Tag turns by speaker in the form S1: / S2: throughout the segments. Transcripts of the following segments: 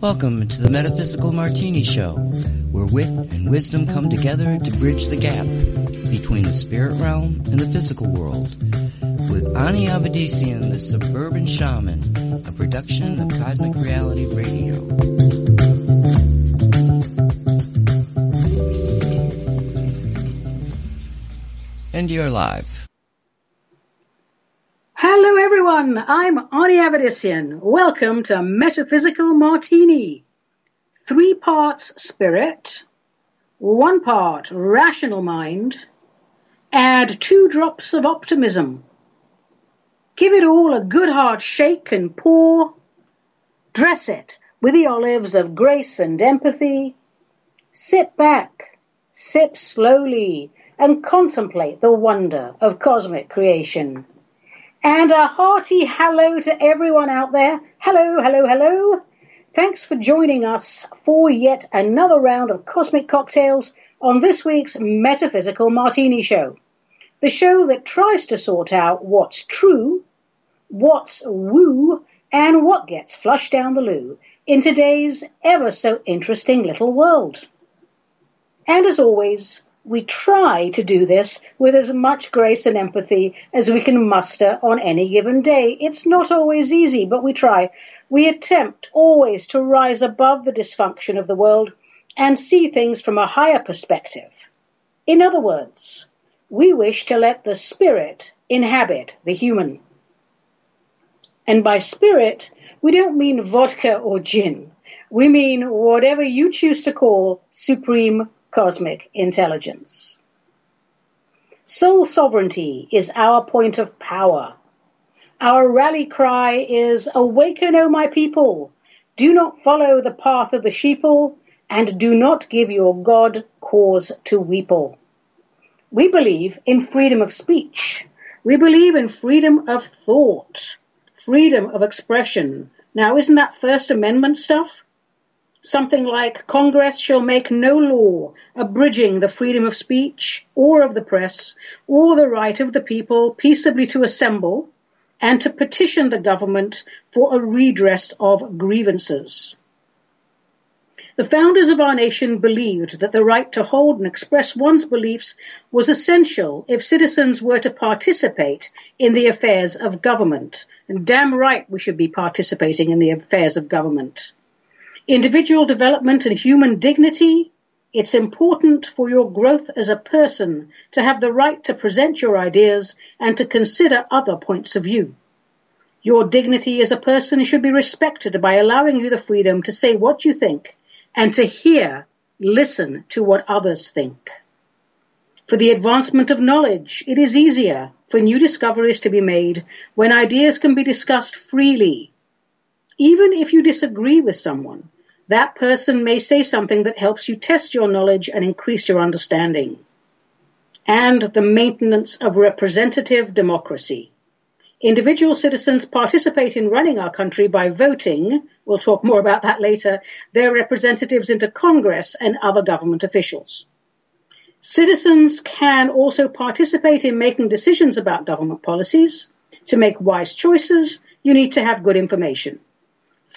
S1: Welcome to the Metaphysical Martini Show, where wit and wisdom come together to bridge the gap between the spirit realm and the physical world. With Ani Avedissian, the suburban shaman, a production of Cosmic Reality Radio. And you're live.
S2: Hello everyone, I'm Ani Avedissian. Welcome to Metaphysical Martini. Three parts spirit, one part rational mind, add two drops of optimism. Give it all a good hard shake and pour. Dress it with the olives of grace and empathy. Sit back, sip slowly, and contemplate the wonder of cosmic creation. And a hearty hello to everyone out there. Hello, hello, hello. Thanks for joining us for yet another round of cosmic cocktails on this week's Metaphysical Martini Show. The show that tries to sort out what's true, what's woo, and what gets flushed down the loo in today's ever so interesting little world. And as always, we try to do this with as much grace and empathy as we can muster on any given day. It's not always easy, but we try. We attempt always to rise above the dysfunction of the world and see things from a higher perspective. In other words, we wish to let the spirit inhabit the human. And by spirit, we don't mean vodka or gin. We mean whatever you choose to call supreme cosmic intelligence. Soul sovereignty is our point of power. Our rally cry is, Awaken, O my people! Do not follow the path of the sheeple, and do not give your God cause to weeple. We believe in freedom of speech. We believe in freedom of thought, freedom of expression. Now, isn't that First Amendment stuff? Something like Congress shall make no law abridging the freedom of speech or of the press or the right of the people peaceably to assemble and to petition the government for a redress of grievances. The founders of our nation believed that the right to hold and express one's beliefs was essential if citizens were to participate in the affairs of government. And damn right we should be participating in the affairs of government individual development and human dignity, it's important for your growth as a person to have the right to present your ideas and to consider other points of view. Your dignity as a person should be respected by allowing you the freedom to say what you think and to hear, listen to what others think. For the advancement of knowledge, it is easier for new discoveries to be made when ideas can be discussed freely. Even if you disagree with someone, that person may say something that helps you test your knowledge and increase your understanding. And the maintenance of representative democracy. Individual citizens participate in running our country by voting, we'll talk more about that later, their representatives into Congress and other government officials. Citizens can also participate in making decisions about government policies. To make wise choices, you need to have good information.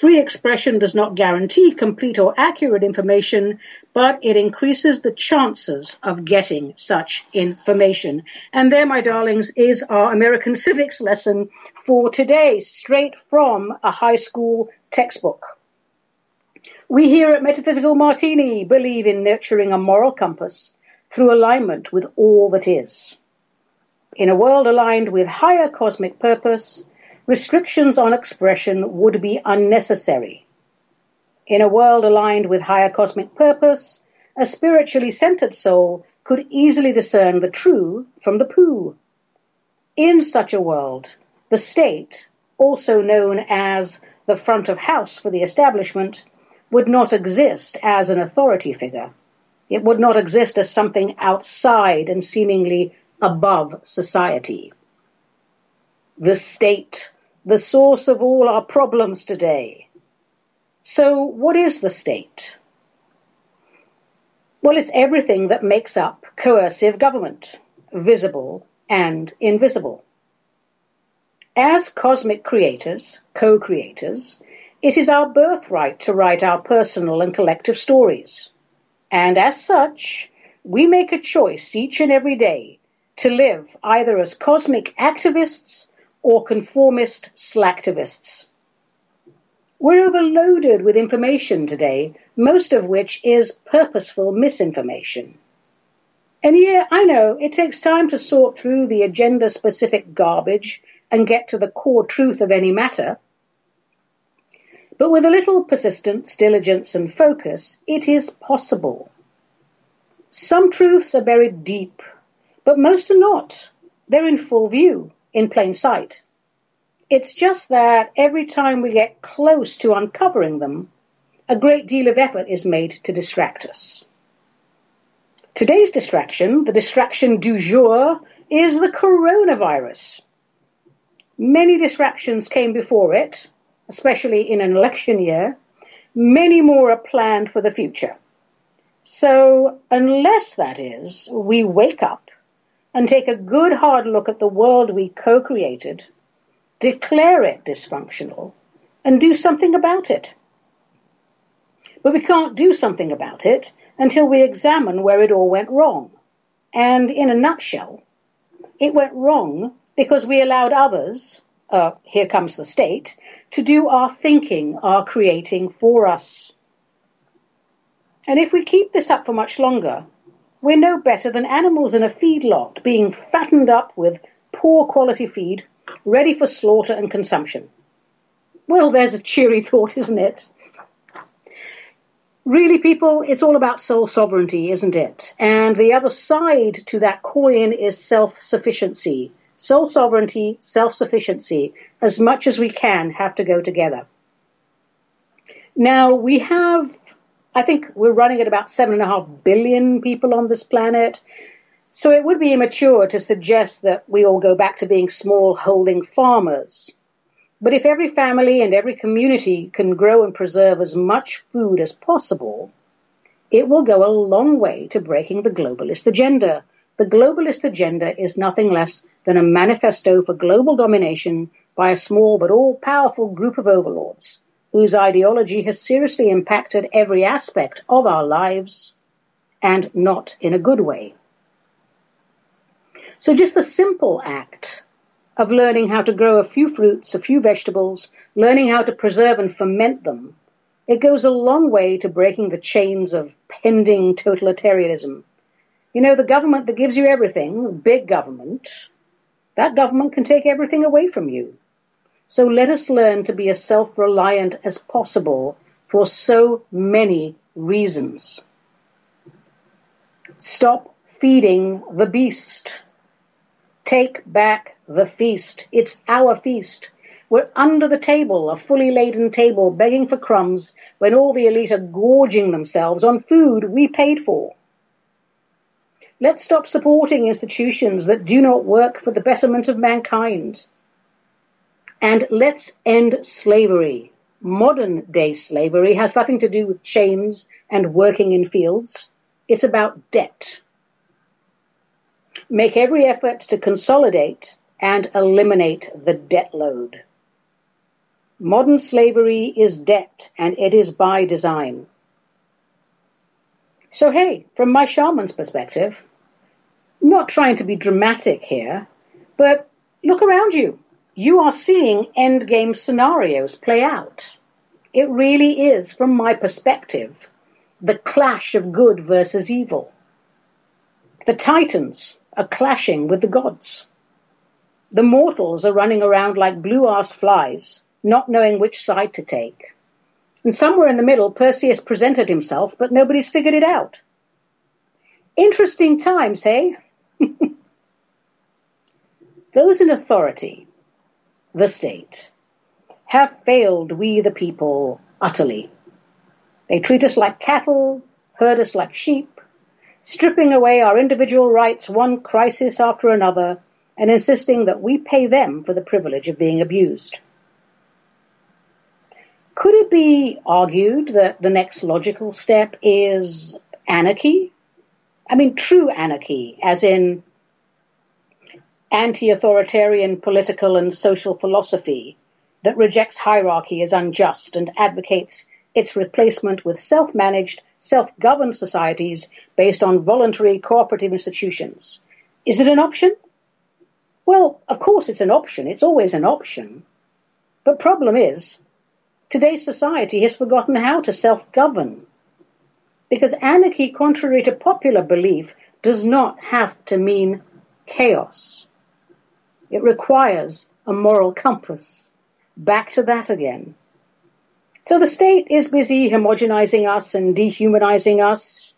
S2: Free expression does not guarantee complete or accurate information, but it increases the chances of getting such information. And there, my darlings, is our American civics lesson for today, straight from a high school textbook. We here at Metaphysical Martini believe in nurturing a moral compass through alignment with all that is. In a world aligned with higher cosmic purpose, restrictions on expression would be unnecessary. In a world aligned with higher cosmic purpose, a spiritually centered soul could easily discern the true from the poo. In such a world, the state, also known as the front of house for the establishment, would not exist as an authority figure. It would not exist as something outside and seemingly above society. The state the source of all our problems today. So what is the state? Well, it's everything that makes up coercive government, visible and invisible. As cosmic creators, co-creators, it is our birthright to write our personal and collective stories. And as such, we make a choice each and every day to live either as cosmic activists or conformist slacktivists. We're overloaded with information today, most of which is purposeful misinformation. And yeah, I know it takes time to sort through the agenda specific garbage and get to the core truth of any matter. But with a little persistence, diligence and focus, it is possible. Some truths are buried deep, but most are not. They're in full view, in plain sight. It's just that every time we get close to uncovering them, a great deal of effort is made to distract us. Today's distraction, the distraction du jour, is the coronavirus. Many distractions came before it, especially in an election year. Many more are planned for the future. So unless that is, we wake up and take a good hard look at the world we co-created, declare it dysfunctional, and do something about it. But we can't do something about it until we examine where it all went wrong. And in a nutshell, it went wrong because we allowed others, uh, here comes the state, to do our thinking, our creating for us. And if we keep this up for much longer, we're no better than animals in a feedlot being fattened up with poor quality feed, ready for slaughter and consumption. Well, there's a cheery thought, isn't it? Really, people, it's all about soul sovereignty, isn't it? And the other side to that coin is self-sufficiency. Soul sovereignty, self-sufficiency, as much as we can, have to go together. Now, we have I think we're running at about seven and a half billion people on this planet. So it would be immature to suggest that we all go back to being small holding farmers. But if every family and every community can grow and preserve as much food as possible, it will go a long way to breaking the globalist agenda. The globalist agenda is nothing less than a manifesto for global domination by a small but all powerful group of overlords whose ideology has seriously impacted every aspect of our lives and not in a good way. So just the simple act of learning how to grow a few fruits, a few vegetables, learning how to preserve and ferment them, it goes a long way to breaking the chains of pending totalitarianism. You know, the government that gives you everything, big government, that government can take everything away from you. So let us learn to be as self-reliant as possible for so many reasons. Stop feeding the beast. Take back the feast. It's our feast. We're under the table, a fully laden table, begging for crumbs when all the elite are gorging themselves on food we paid for. Let's stop supporting institutions that do not work for the betterment of mankind. And let's end slavery. Modern day slavery has nothing to do with chains and working in fields. It's about debt. Make every effort to consolidate and eliminate the debt load. Modern slavery is debt and it is by design. So hey, from my shaman's perspective, not trying to be dramatic here, but look around you you are seeing endgame scenarios play out. It really is, from my perspective, the clash of good versus evil. The titans are clashing with the gods. The mortals are running around like blue-ass flies, not knowing which side to take. And somewhere in the middle, Perseus presented himself, but nobody's figured it out. Interesting times, hey? Those in authority the state, have failed we the people utterly. They treat us like cattle, herd us like sheep, stripping away our individual rights one crisis after another, and insisting that we pay them for the privilege of being abused. Could it be argued that the next logical step is anarchy? I mean, true anarchy, as in anti-authoritarian political and social philosophy that rejects hierarchy as unjust and advocates its replacement with self-managed, self-governed societies based on voluntary cooperative institutions. Is it an option? Well, of course it's an option. It's always an option. But problem is, today's society has forgotten how to self-govern. Because anarchy, contrary to popular belief, does not have to mean chaos. It requires a moral compass. Back to that again. So the state is busy homogenizing us and dehumanizing us,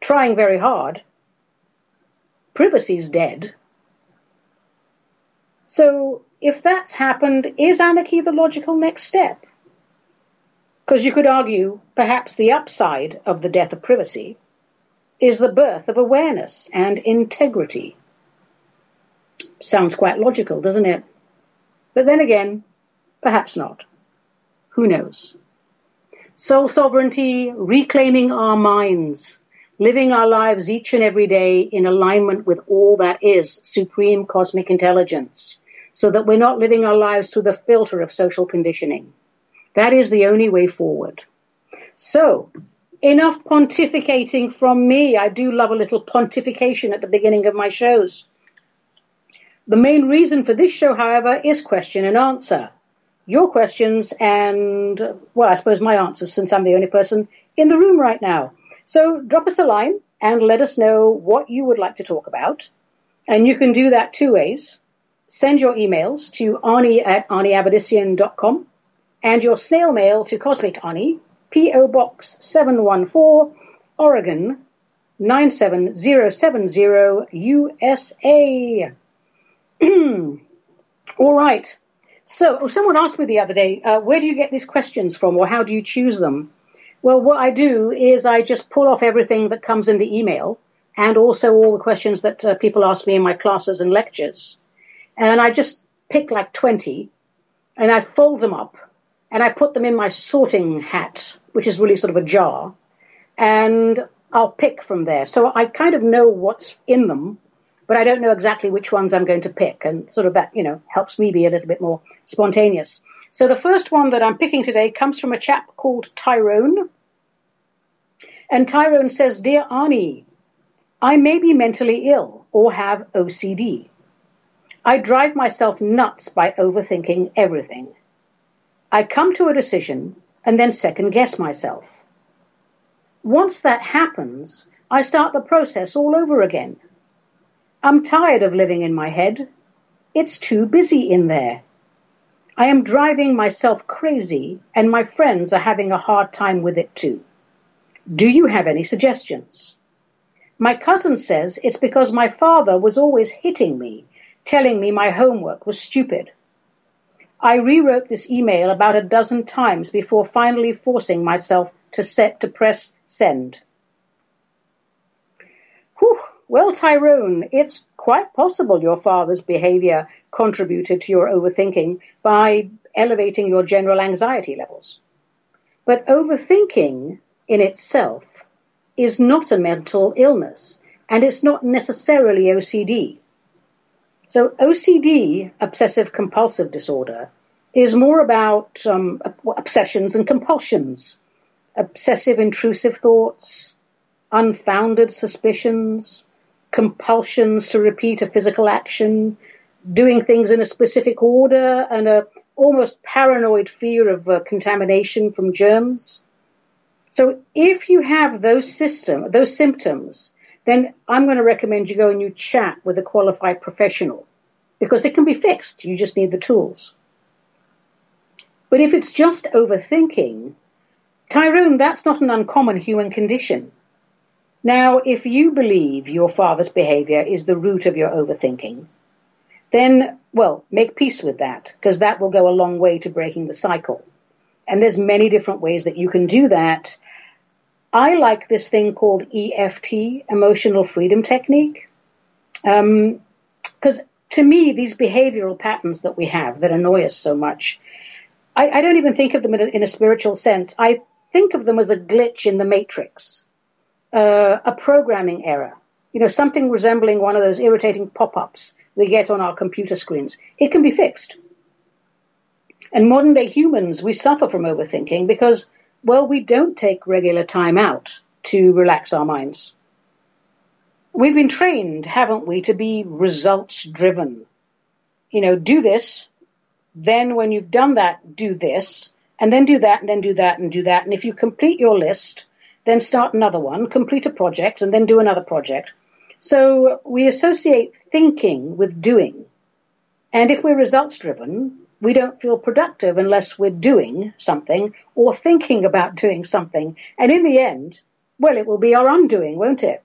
S2: trying very hard. Privacy's dead. So if that's happened, is anarchy the logical next step? Because you could argue perhaps the upside of the death of privacy is the birth of awareness and integrity. Sounds quite logical, doesn't it? But then again, perhaps not. Who knows? Soul sovereignty, reclaiming our minds, living our lives each and every day in alignment with all that is supreme cosmic intelligence, so that we're not living our lives through the filter of social conditioning. That is the only way forward. So, enough pontificating from me. I do love a little pontification at the beginning of my shows. The main reason for this show, however, is question and answer your questions and, well, I suppose my answers since I'm the only person in the room right now. So drop us a line and let us know what you would like to talk about. And you can do that two ways. Send your emails to Ani at aniavedissian.com and your snail mail to Cosmic Ani, P.O. Box 714, Oregon 97070, USA. All right. So someone asked me the other day, uh, where do you get these questions from or how do you choose them? Well, what I do is I just pull off everything that comes in the email and also all the questions that uh, people ask me in my classes and lectures. And I just pick like 20 and I fold them up and I put them in my sorting hat, which is really sort of a jar. And I'll pick from there. So I kind of know what's in them but I don't know exactly which ones I'm going to pick. And sort of that, you know, helps me be a little bit more spontaneous. So the first one that I'm picking today comes from a chap called Tyrone. And Tyrone says, Dear Ani, I may be mentally ill or have OCD. I drive myself nuts by overthinking everything. I come to a decision and then second guess myself. Once that happens, I start the process all over again. I'm tired of living in my head. It's too busy in there. I am driving myself crazy and my friends are having a hard time with it too. Do you have any suggestions? My cousin says it's because my father was always hitting me, telling me my homework was stupid. I rewrote this email about a dozen times before finally forcing myself to set to press send. Whew, well, Tyrone, it's quite possible your father's behavior contributed to your overthinking by elevating your general anxiety levels. But overthinking in itself is not a mental illness and it's not necessarily OCD. So OCD, obsessive compulsive disorder, is more about um, obsessions and compulsions, obsessive intrusive thoughts, unfounded suspicions, compulsions to repeat a physical action, doing things in a specific order, and a almost paranoid fear of uh, contamination from germs. So if you have those system, those symptoms, then I'm going to recommend you go and you chat with a qualified professional because it can be fixed. You just need the tools. But if it's just overthinking, Tyrone, that's not an uncommon human condition. Now, if you believe your father's behavior is the root of your overthinking, then, well, make peace with that, because that will go a long way to breaking the cycle. And there's many different ways that you can do that. I like this thing called EFT, Emotional Freedom Technique. Because um, to me, these behavioral patterns that we have that annoy us so much, I, I don't even think of them in a, in a spiritual sense. I think of them as a glitch in the matrix uh, a programming error. you know, something resembling one of those irritating pop-ups we get on our computer screens. It can be fixed. And modern day humans, we suffer from overthinking because, well, we don't take regular time out to relax our minds. We've been trained, haven't we, to be results driven. You know, do this, then when you've done that, do this, and then do that, and then do that, and do that. And if you complete your list, then start another one, complete a project, and then do another project. So we associate thinking with doing. And if we're results driven, we don't feel productive unless we're doing something or thinking about doing something. And in the end, well, it will be our undoing, won't it?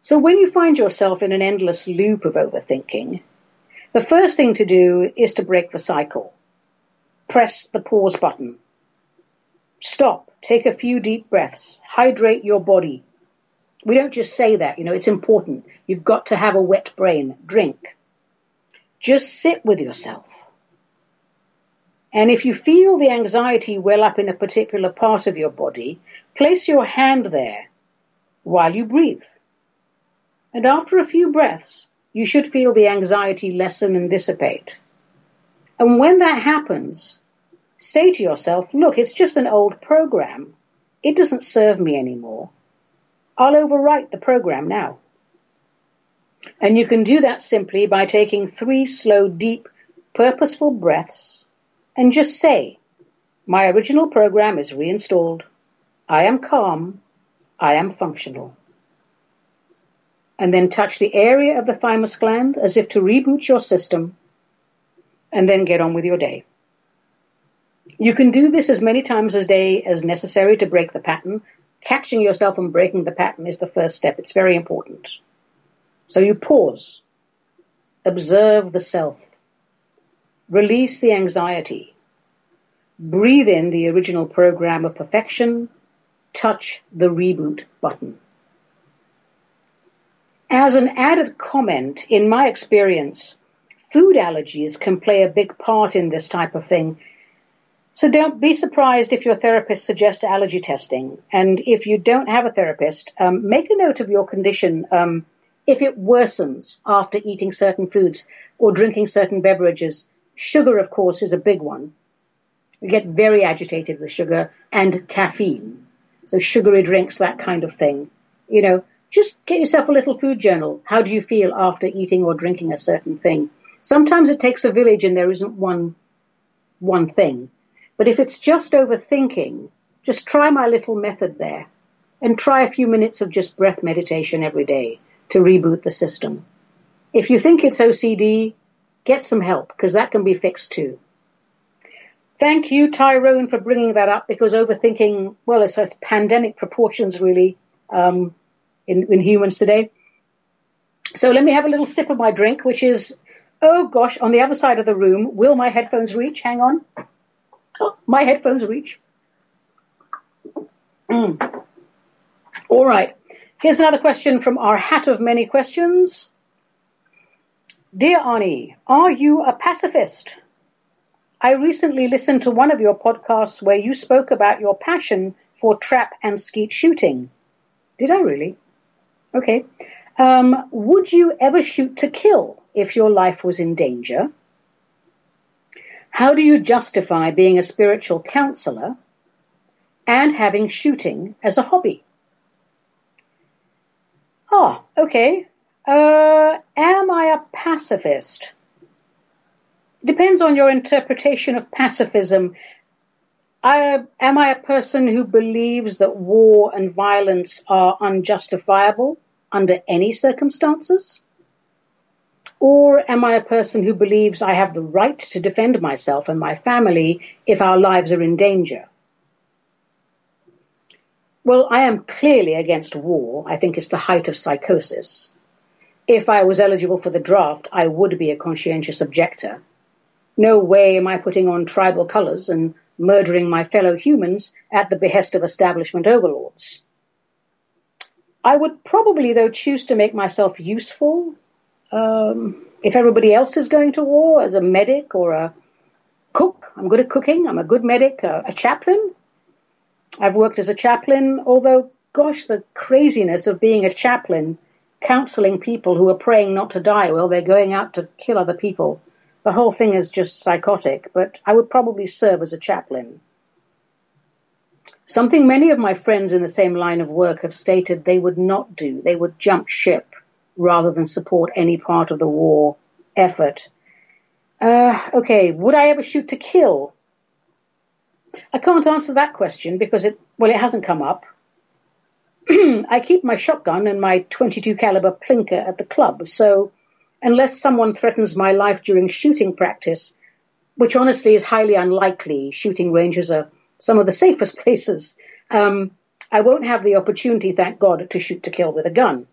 S2: So when you find yourself in an endless loop of overthinking, the first thing to do is to break the cycle. Press the pause button. Stop. Take a few deep breaths. Hydrate your body. We don't just say that, you know, it's important. You've got to have a wet brain. Drink. Just sit with yourself. And if you feel the anxiety well up in a particular part of your body, place your hand there while you breathe. And after a few breaths, you should feel the anxiety lessen and dissipate. And when that happens, say to yourself, look, it's just an old program. It doesn't serve me anymore. I'll overwrite the program now. And you can do that simply by taking three slow, deep, purposeful breaths and just say, my original program is reinstalled. I am calm. I am functional. And then touch the area of the thymus gland as if to reboot your system and then get on with your day. You can do this as many times a day as necessary to break the pattern. Catching yourself and breaking the pattern is the first step. It's very important. So you pause, observe the self, release the anxiety, breathe in the original program of perfection, touch the reboot button. As an added comment, in my experience, food allergies can play a big part in this type of thing. So don't be surprised if your therapist suggests allergy testing. And if you don't have a therapist, um, make a note of your condition. Um, if it worsens after eating certain foods or drinking certain beverages, sugar, of course, is a big one. You get very agitated with sugar and caffeine. So sugary drinks, that kind of thing. You know, just get yourself a little food journal. How do you feel after eating or drinking a certain thing? Sometimes it takes a village and there isn't one, one thing. But if it's just overthinking, just try my little method there and try a few minutes of just breath meditation every day to reboot the system. If you think it's OCD, get some help because that can be fixed too. Thank you, Tyrone, for bringing that up because overthinking, well, it's pandemic proportions really um, in, in humans today. So let me have a little sip of my drink, which is, oh gosh, on the other side of the room. Will my headphones reach? Hang on. My headphones reach. Mm. All right. Here's another question from our hat of many questions. Dear Ani, are you a pacifist? I recently listened to one of your podcasts where you spoke about your passion for trap and skeet shooting. Did I really? Okay. Um, would you ever shoot to kill if your life was in danger? How do you justify being a spiritual counselor and having shooting as a hobby? Oh, okay. Uh, am I a pacifist? Depends on your interpretation of pacifism. I, am I a person who believes that war and violence are unjustifiable under any circumstances? Or am I a person who believes I have the right to defend myself and my family if our lives are in danger? Well, I am clearly against war. I think it's the height of psychosis. If I was eligible for the draft, I would be a conscientious objector. No way am I putting on tribal colors and murdering my fellow humans at the behest of establishment overlords. I would probably, though, choose to make myself useful um, if everybody else is going to war as a medic or a cook. I'm good at cooking. I'm a good medic, a, a chaplain. I've worked as a chaplain, although gosh, the craziness of being a chaplain, counseling people who are praying not to die while they're going out to kill other people. The whole thing is just psychotic, but I would probably serve as a chaplain. Something many of my friends in the same line of work have stated they would not do. They would jump ship rather than support any part of the war effort. Uh, okay, would I ever shoot to kill? I can't answer that question because it, well, it hasn't come up. I keep my shotgun and my 22 caliber plinker at the club, so unless someone threatens my life during shooting practice, which honestly is highly unlikely, shooting ranges are some of the safest places, um, I won't have the opportunity, thank God, to shoot to kill with a gun.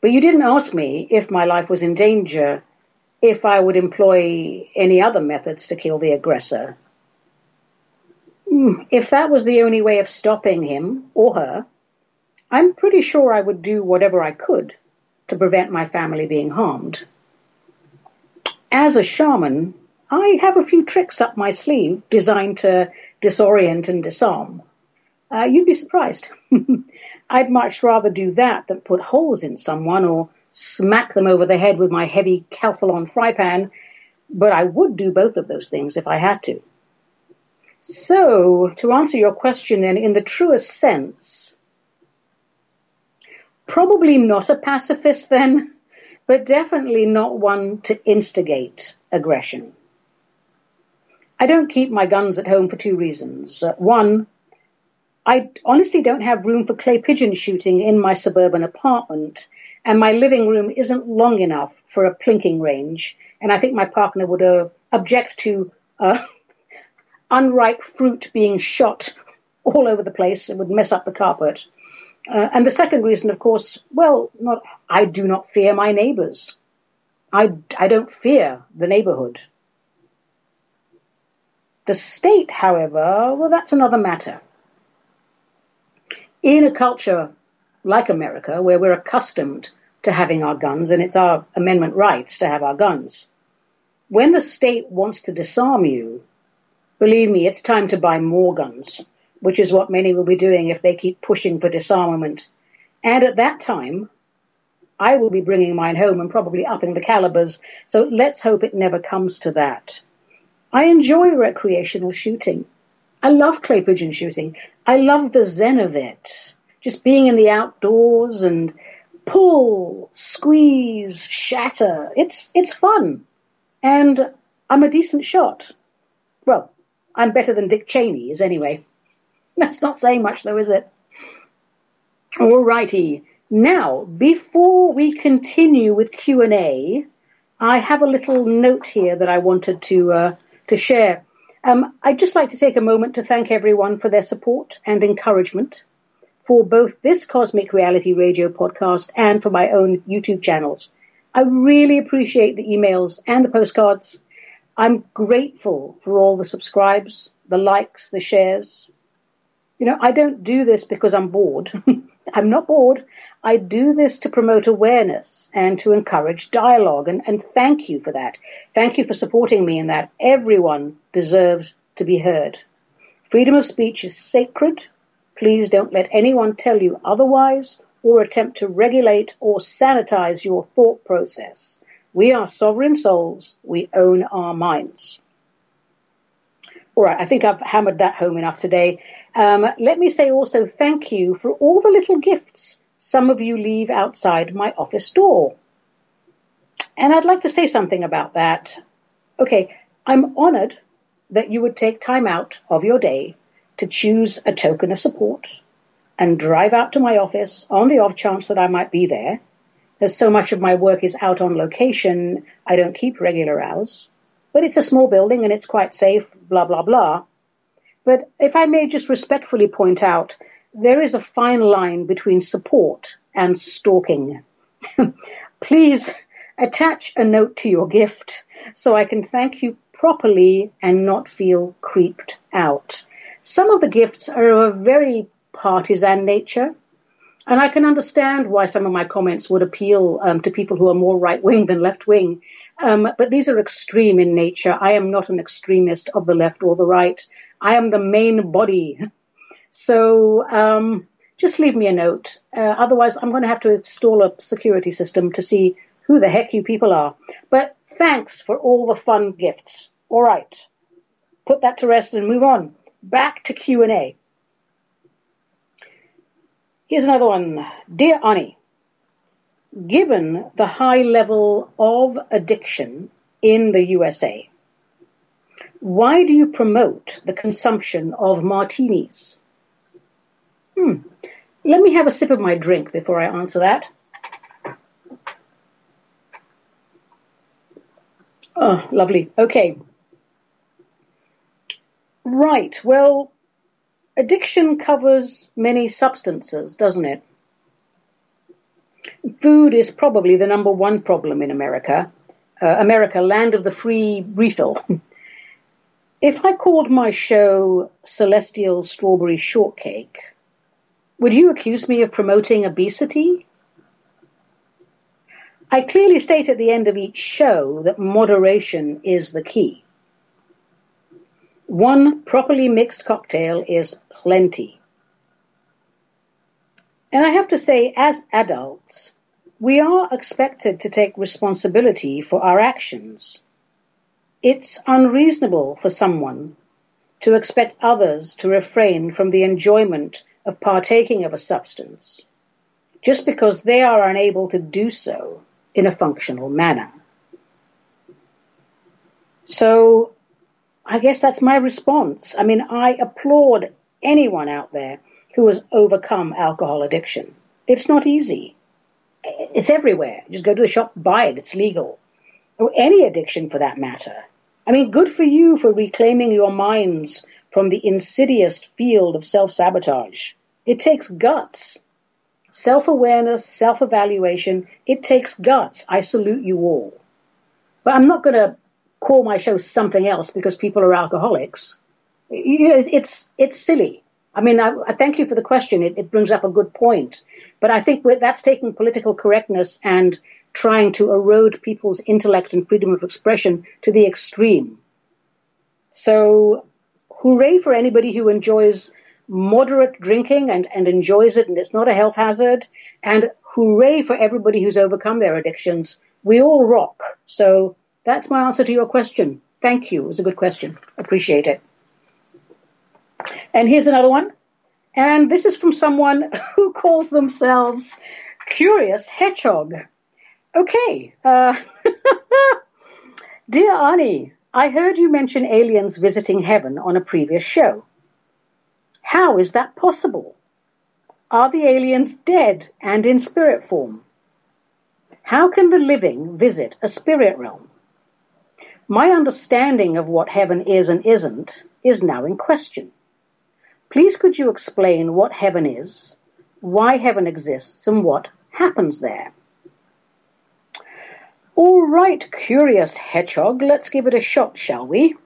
S2: But you didn't ask me if my life was in danger, if I would employ any other methods to kill the aggressor. Hmm, if that was the only way of stopping him or her, I'm pretty sure I would do whatever I could to prevent my family being harmed. As a shaman, I have a few tricks up my sleeve designed to disorient and disarm. Uh, you'd be surprised. I'd much rather do that than put holes in someone or smack them over the head with my heavy Calphalon fry pan, but I would do both of those things if I had to. So, to answer your question then, in the truest sense, probably not a pacifist then, but definitely not one to instigate aggression. I don't keep my guns at home for two reasons. Uh, one, I honestly don't have room for clay pigeon shooting in my suburban apartment, and my living room isn't long enough for a plinking range, and I think my partner would uh, object to uh, unripe fruit being shot all over the place. It would mess up the carpet. Uh, and the second reason, of course, well, not, I do not fear my neighbors. I, I don't fear the neighborhood. The state, however, well, that's another matter. In a culture like America, where we're accustomed to having our guns, and it's our amendment rights to have our guns, when the state wants to disarm you, believe me, it's time to buy more guns, which is what many will be doing if they keep pushing for disarmament. And at that time, I will be bringing mine home and probably upping the calibers. So let's hope it never comes to that. I enjoy recreational shooting. I love clay pigeon shooting. I love the zen of it. Just being in the outdoors and pull, squeeze, shatter. It's, it's fun. And I'm a decent shot. Well, I'm better than Dick Cheney is anyway. That's not saying much though, is it? Alrighty. Now, before we continue with Q&A, I have a little note here that I wanted to, uh, to share. Um, I'd just like to take a moment to thank everyone for their support and encouragement for both this Cosmic Reality Radio podcast and for my own YouTube channels. I really appreciate the emails and the postcards. I'm grateful for all the subscribes, the likes, the shares. You know, I don't do this because I'm bored. I'm not bored. I do this to promote awareness and to encourage dialogue. And, and thank you for that. Thank you for supporting me in that. Everyone deserves to be heard. Freedom of speech is sacred. Please don't let anyone tell you otherwise or attempt to regulate or sanitize your thought process. We are sovereign souls. We own our minds. All right, I think I've hammered that home enough today. Um, let me say also thank you for all the little gifts some of you leave outside my office door. And I'd like to say something about that. Okay, I'm honored that you would take time out of your day to choose a token of support and drive out to my office on the off chance that I might be there. As so much of my work is out on location, I don't keep regular hours. But it's a small building and it's quite safe, blah, blah, blah. But if I may just respectfully point out, there is a fine line between support and stalking. Please attach a note to your gift so I can thank you properly and not feel creeped out. Some of the gifts are of a very partisan nature, and I can understand why some of my comments would appeal um, to people who are more right wing than left wing. Um, but these are extreme in nature. I am not an extremist of the left or the right. I am the main body So um, just leave me a note. Uh, otherwise, I'm going to have to install a security system to see who the heck you people are. But thanks for all the fun gifts. All right. Put that to rest and move on. Back to Q&A. Here's another one. Dear Ani, given the high level of addiction in the USA, why do you promote the consumption of martinis? Hmm. Let me have a sip of my drink before I answer that. Oh, lovely. Okay. Right. Well, addiction covers many substances, doesn't it? Food is probably the number one problem in America. Uh, America, land of the free refill. if I called my show Celestial Strawberry Shortcake, would you accuse me of promoting obesity? I clearly state at the end of each show that moderation is the key. One properly mixed cocktail is plenty. And I have to say, as adults, we are expected to take responsibility for our actions. It's unreasonable for someone to expect others to refrain from the enjoyment of partaking of a substance just because they are unable to do so in a functional manner. So I guess that's my response. I mean, I applaud anyone out there who has overcome alcohol addiction. It's not easy. It's everywhere. Just go to the shop, buy it. It's legal. Or any addiction for that matter. I mean, good for you for reclaiming your minds from the insidious field of self-sabotage. It takes guts. Self-awareness, self-evaluation, it takes guts. I salute you all. But I'm not going to call my show something else because people are alcoholics. It's, it's silly. I mean, I, I thank you for the question. It, it, brings up a good point. But I think that's taking political correctness and trying to erode people's intellect and freedom of expression to the extreme. So hooray for anybody who enjoys moderate drinking and, and enjoys it and it's not a health hazard. And hooray for everybody who's overcome their addictions. We all rock. So that's my answer to your question. Thank you. It was a good question. Appreciate it. And here's another one. And this is from someone who calls themselves Curious Hedgehog. Okay. Uh, Dear Ani, I heard you mention aliens visiting heaven on a previous show. How is that possible? Are the aliens dead and in spirit form? How can the living visit a spirit realm? My understanding of what heaven is and isn't is now in question. Please could you explain what heaven is, why heaven exists, and what happens there? All right, curious hedgehog, let's give it a shot, shall we?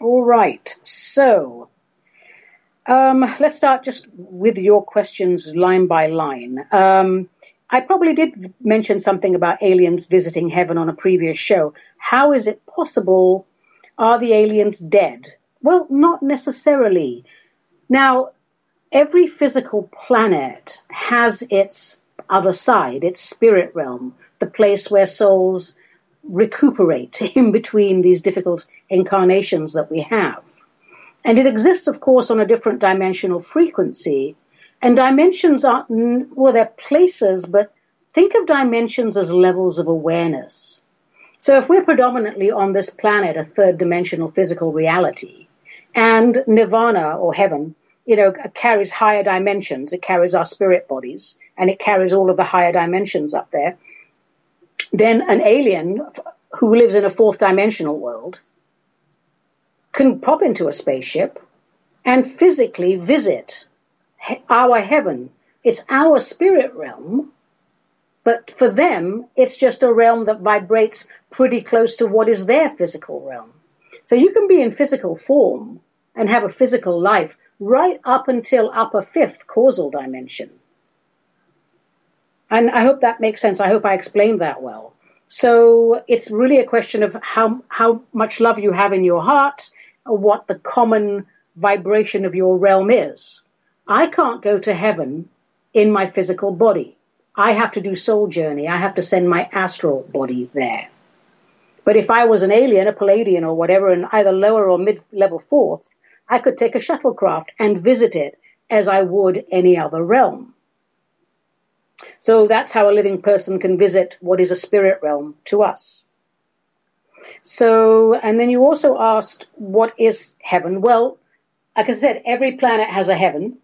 S2: All right, so um, let's start just with your questions line by line. Um, I probably did mention something about aliens visiting heaven on a previous show. How is it possible? Are the aliens dead? Well, not necessarily. Now, every physical planet has its other side, its spirit realm, the place where souls recuperate in between these difficult incarnations that we have. And it exists, of course, on a different dimensional frequency. And dimensions aren't, well, they're places, but think of dimensions as levels of awareness. So if we're predominantly on this planet, a third dimensional physical reality, and nirvana or heaven, you know, carries higher dimensions, it carries our spirit bodies, and it carries all of the higher dimensions up there, then an alien who lives in a fourth dimensional world can pop into a spaceship and physically visit our heaven. It's our spirit realm, but for them, it's just a realm that vibrates pretty close to what is their physical realm. So you can be in physical form and have a physical life right up until upper fifth causal dimension. And I hope that makes sense. I hope I explained that well. So it's really a question of how, how much love you have in your heart what the common vibration of your realm is. I can't go to heaven in my physical body. I have to do soul journey. I have to send my astral body there. But if I was an alien, a Pleiadian or whatever, in either lower or mid-level fourth, I could take a shuttlecraft and visit it as I would any other realm. So that's how a living person can visit what is a spirit realm to us. So, and then you also asked, what is heaven? Well, like I said, every planet has a heaven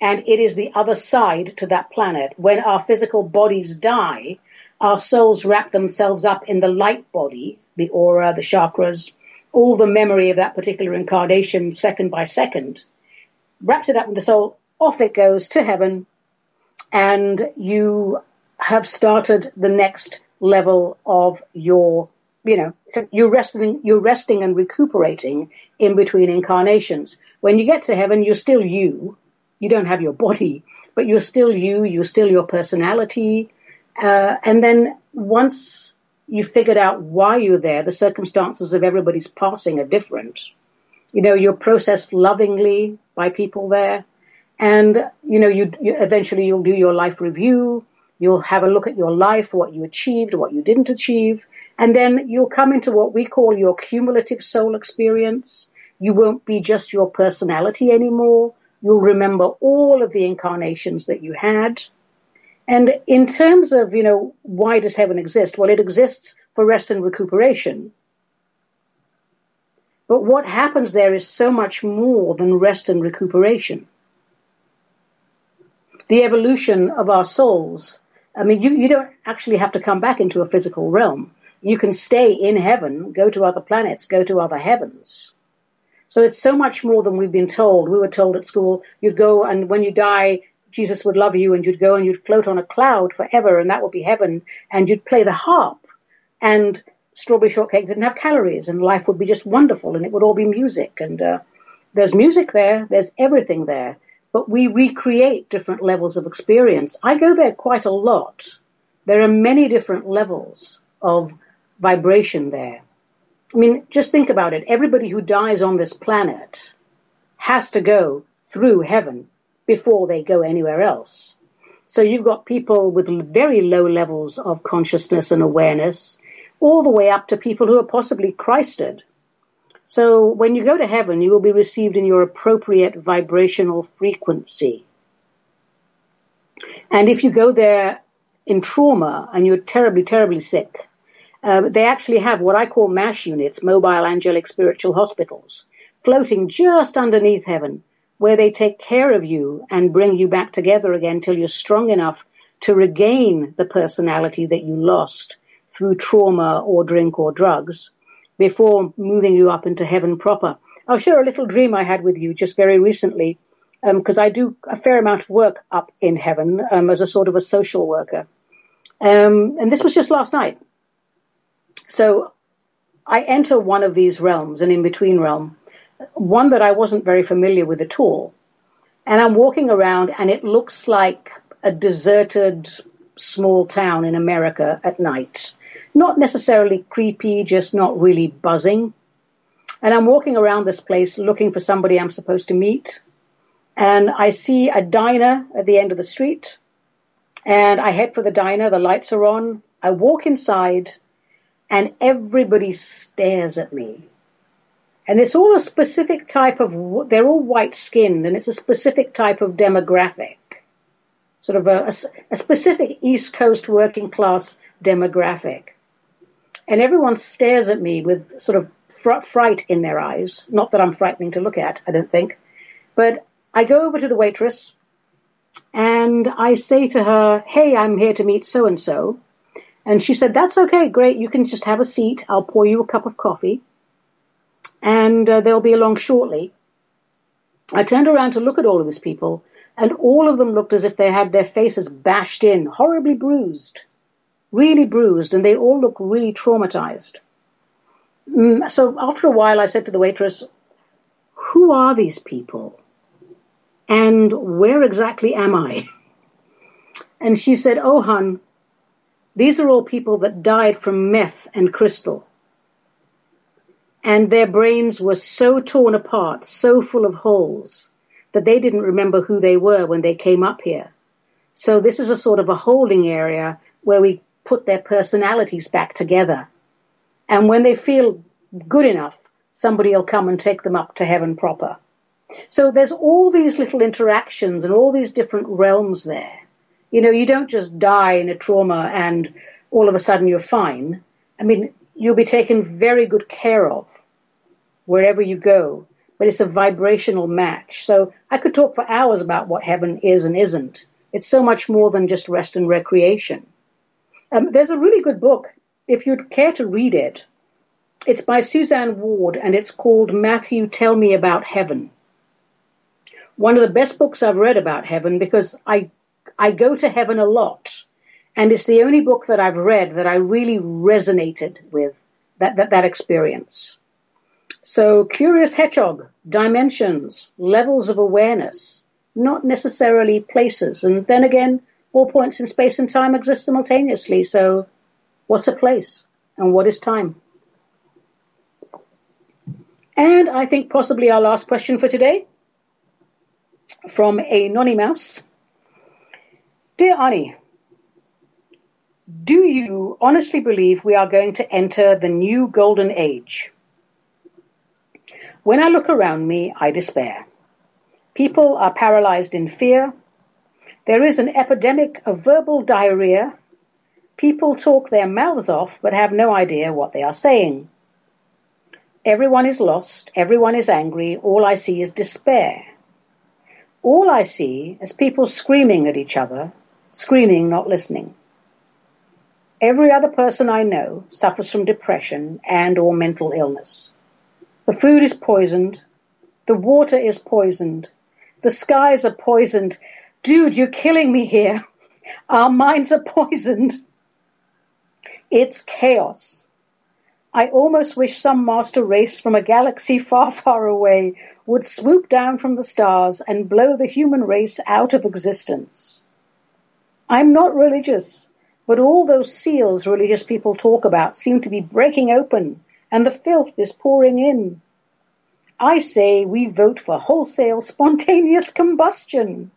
S2: and it is the other side to that planet. When our physical bodies die, our souls wrap themselves up in the light body, the aura, the chakras, all the memory of that particular incarnation second by second, wraps it up in the soul, off it goes to heaven, and you have started the next level of your, you know, so you're resting, you're resting and recuperating in between incarnations. When you get to heaven, you're still you. You don't have your body, but you're still you. You're still your personality. Uh, and then once you figured out why you're there, the circumstances of everybody's passing are different. You know, you're processed lovingly by people there. And, you know, you, you eventually you'll do your life review. You'll have a look at your life, what you achieved, what you didn't achieve. And then you'll come into what we call your cumulative soul experience. You won't be just your personality anymore. You'll remember all of the incarnations that you had. And in terms of, you know, why does heaven exist? Well, it exists for rest and recuperation. But what happens there is so much more than rest and recuperation. The evolution of our souls. I mean, you, you don't actually have to come back into a physical realm. You can stay in heaven, go to other planets, go to other heavens. So it's so much more than we've been told. We were told at school, you'd go and when you die, Jesus would love you and you'd go and you'd float on a cloud forever and that would be heaven and you'd play the harp and strawberry shortcake didn't have calories and life would be just wonderful and it would all be music and uh, there's music there, there's everything there, but we recreate different levels of experience. I go there quite a lot. There are many different levels of vibration there. I mean, just think about it. Everybody who dies on this planet has to go through heaven before they go anywhere else. So you've got people with very low levels of consciousness and awareness, all the way up to people who are possibly Christed. So when you go to heaven, you will be received in your appropriate vibrational frequency. And if you go there in trauma and you're terribly, terribly sick, uh, they actually have what I call MASH units, mobile angelic spiritual hospitals, floating just underneath heaven where they take care of you and bring you back together again till you're strong enough to regain the personality that you lost through trauma or drink or drugs before moving you up into heaven proper. I'll share a little dream I had with you just very recently because um, I do a fair amount of work up in heaven um, as a sort of a social worker. Um, and this was just last night. So I enter one of these realms, an in-between realm, one that I wasn't very familiar with at all. And I'm walking around and it looks like a deserted small town in America at night. Not necessarily creepy, just not really buzzing. And I'm walking around this place looking for somebody I'm supposed to meet. And I see a diner at the end of the street. And I head for the diner. The lights are on. I walk inside and everybody stares at me. And it's all a specific type of, they're all white skinned and it's a specific type of demographic. Sort of a, a, a specific East Coast working class demographic. And everyone stares at me with sort of fr- fright in their eyes. Not that I'm frightening to look at, I don't think. But I go over to the waitress and I say to her, Hey, I'm here to meet so and so. And she said, That's okay, great. You can just have a seat. I'll pour you a cup of coffee and uh, they'll be along shortly. I turned around to look at all of these people, and all of them looked as if they had their faces bashed in, horribly bruised, really bruised, and they all look really traumatized. Mm, so after a while, I said to the waitress, Who are these people? And where exactly am I? And she said, Oh, hun, these are all people that died from meth and crystal and their brains were so torn apart, so full of holes, that they didn't remember who they were when they came up here. So this is a sort of a holding area where we put their personalities back together. And when they feel good enough, somebody will come and take them up to heaven proper. So there's all these little interactions and all these different realms there. You know, you don't just die in a trauma and all of a sudden you're fine. I mean, you'll be taken very good care of wherever you go, but it's a vibrational match. So I could talk for hours about what heaven is and isn't. It's so much more than just rest and recreation. Um, there's a really good book, if you'd care to read it. It's by Suzanne Ward and it's called Matthew Tell Me About Heaven. One of the best books I've read about heaven because I, I go to heaven a lot. And it's the only book that I've read that I really resonated with that, that, that experience. So Curious Hedgehog, dimensions, levels of awareness, not necessarily places. And then again, all points in space and time exist simultaneously. So what's a place and what is time? And I think possibly our last question for today from a nonny mouse. Dear Ani, do you honestly believe we are going to enter the new golden age? When I look around me, I despair. People are paralyzed in fear. There is an epidemic of verbal diarrhea. People talk their mouths off but have no idea what they are saying. Everyone is lost. Everyone is angry. All I see is despair. All I see is people screaming at each other, screaming, not listening. Every other person I know suffers from depression and or mental illness. The food is poisoned. The water is poisoned. The skies are poisoned. Dude, you're killing me here. Our minds are poisoned. It's chaos. I almost wish some master race from a galaxy far, far away would swoop down from the stars and blow the human race out of existence. I'm not religious, but all those seals religious people talk about seem to be breaking open and the filth is pouring in. I say we vote for wholesale spontaneous combustion.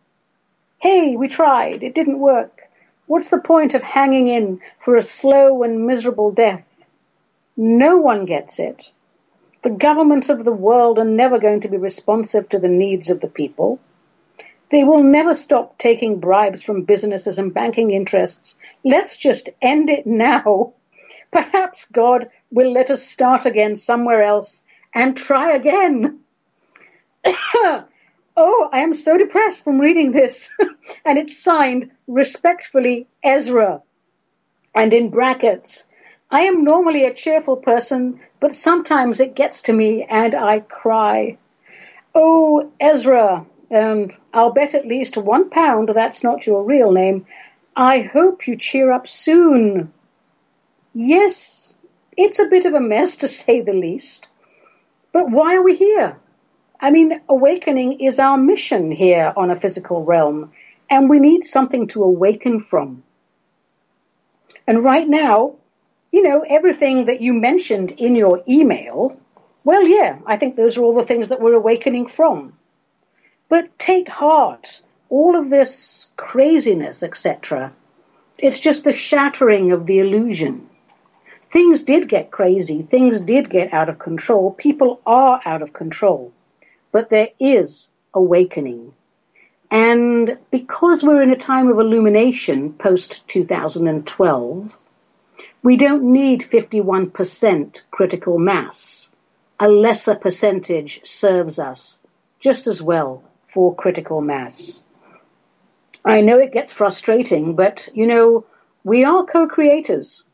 S2: Hey, we tried. It didn't work. What's the point of hanging in for a slow and miserable death? No one gets it. The governments of the world are never going to be responsive to the needs of the people. They will never stop taking bribes from businesses and banking interests. Let's just end it now. Perhaps God will let us start again somewhere else and try again. oh, I am so depressed from reading this. and it's signed respectfully Ezra. And in brackets, I am normally a cheerful person, but sometimes it gets to me and I cry. Oh, Ezra, and I'll bet at least one pound that's not your real name. I hope you cheer up soon. Yes, it's a bit of a mess to say the least. But why are we here? I mean, awakening is our mission here on a physical realm, and we need something to awaken from. And right now, you know, everything that you mentioned in your email, well, yeah, I think those are all the things that we're awakening from. But take heart, all of this craziness, etc. It's just the shattering of the illusion. Things did get crazy. Things did get out of control. People are out of control. But there is awakening. And because we're in a time of illumination post 2012, we don't need 51% critical mass. A lesser percentage serves us just as well for critical mass. I know it gets frustrating, but you know, we are co-creators.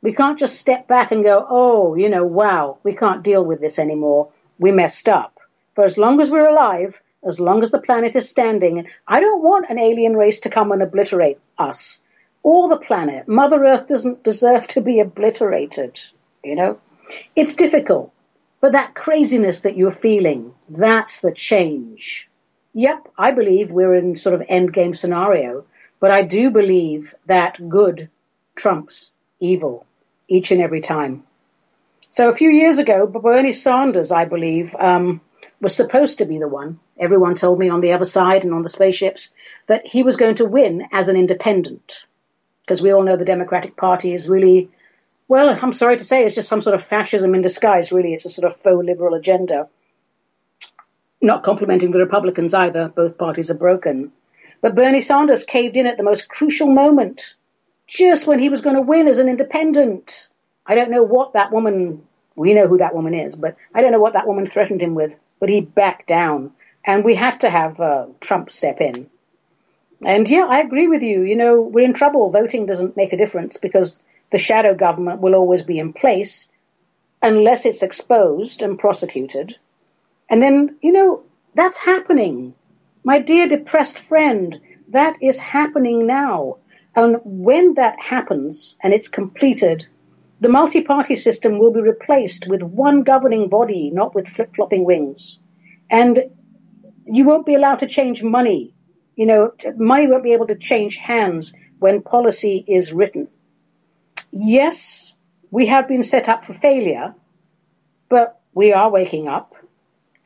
S2: We can't just step back and go, oh, you know, wow, we can't deal with this anymore. We messed up. For as long as we're alive, as long as the planet is standing, I don't want an alien race to come and obliterate us or the planet. Mother Earth doesn't deserve to be obliterated, you know? It's difficult, but that craziness that you're feeling, that's the change. Yep, I believe we're in sort of end game scenario, but I do believe that good trumps evil each and every time. So a few years ago, Bernie Sanders, I believe, um, was supposed to be the one. everyone told me on the other side and on the spaceships that he was going to win as an independent. Because we all know the Democratic Party is really, well, I'm sorry to say, it's just some sort of fascism in disguise, really. It's a sort of faux liberal agenda. Not complimenting the Republicans either. Both parties are broken. But Bernie Sanders caved in at the most crucial moment, just when he was going to win as an independent. I don't know what that woman, we know who that woman is, but I don't know what that woman threatened him with, but he backed down. And we had to have uh, Trump step in. And yeah, I agree with you. You know, we're in trouble. Voting doesn't make a difference because the shadow government will always be in place unless it's exposed and prosecuted. And then, you know, that's happening. My dear depressed friend, that is happening now. And when that happens and it's completed, the multi-party system will be replaced with one governing body, not with flip-flopping wings. And you won't be allowed to change money. You know, money won't be able to change hands when policy is written. Yes, we have been set up for failure, but we are waking up.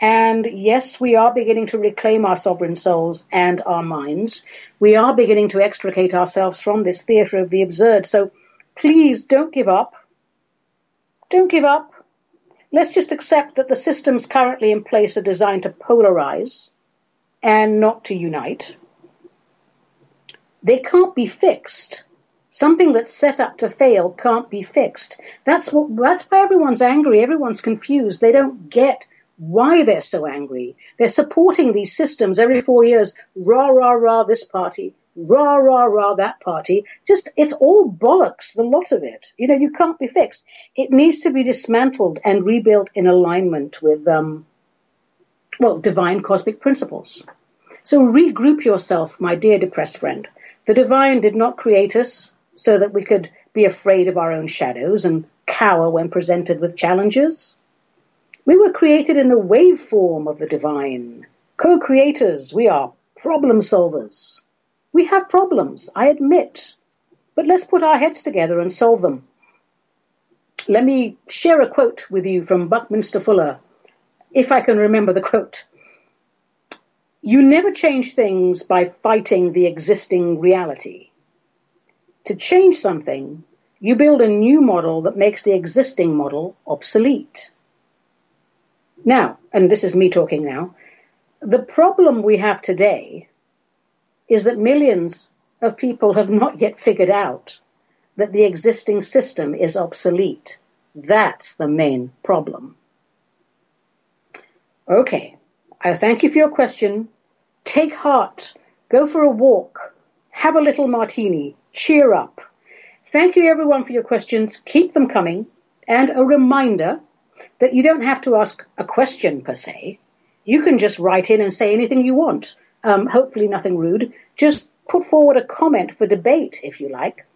S2: And yes, we are beginning to reclaim our sovereign souls and our minds. We are beginning to extricate ourselves from this theatre of the absurd. So please don't give up. Don't give up. Let's just accept that the systems currently in place are designed to polarize and not to unite. They can't be fixed. Something that's set up to fail can't be fixed. That's what, that's why everyone's angry. Everyone's confused. They don't get why they're so angry. They're supporting these systems every four years. Rah, rah, rah, this party. Rah, rah, rah, that party. Just, it's all bollocks, the lot of it. You know, you can't be fixed. It needs to be dismantled and rebuilt in alignment with, um, well, divine cosmic principles. So regroup yourself, my dear depressed friend. The divine did not create us so that we could be afraid of our own shadows and cower when presented with challenges. We were created in the waveform of the divine. Co-creators, we are problem solvers. We have problems, I admit, but let's put our heads together and solve them. Let me share a quote with you from Buckminster Fuller, if I can remember the quote. You never change things by fighting the existing reality. To change something, you build a new model that makes the existing model obsolete. Now, and this is me talking now, the problem we have today is that millions of people have not yet figured out that the existing system is obsolete. That's the main problem. Okay. I thank you for your question. Take heart. Go for a walk. Have a little martini. Cheer up. Thank you everyone for your questions. Keep them coming. And a reminder that you don't have to ask a question per se. You can just write in and say anything you want. Um, hopefully nothing rude. Just put forward a comment for debate, if you like,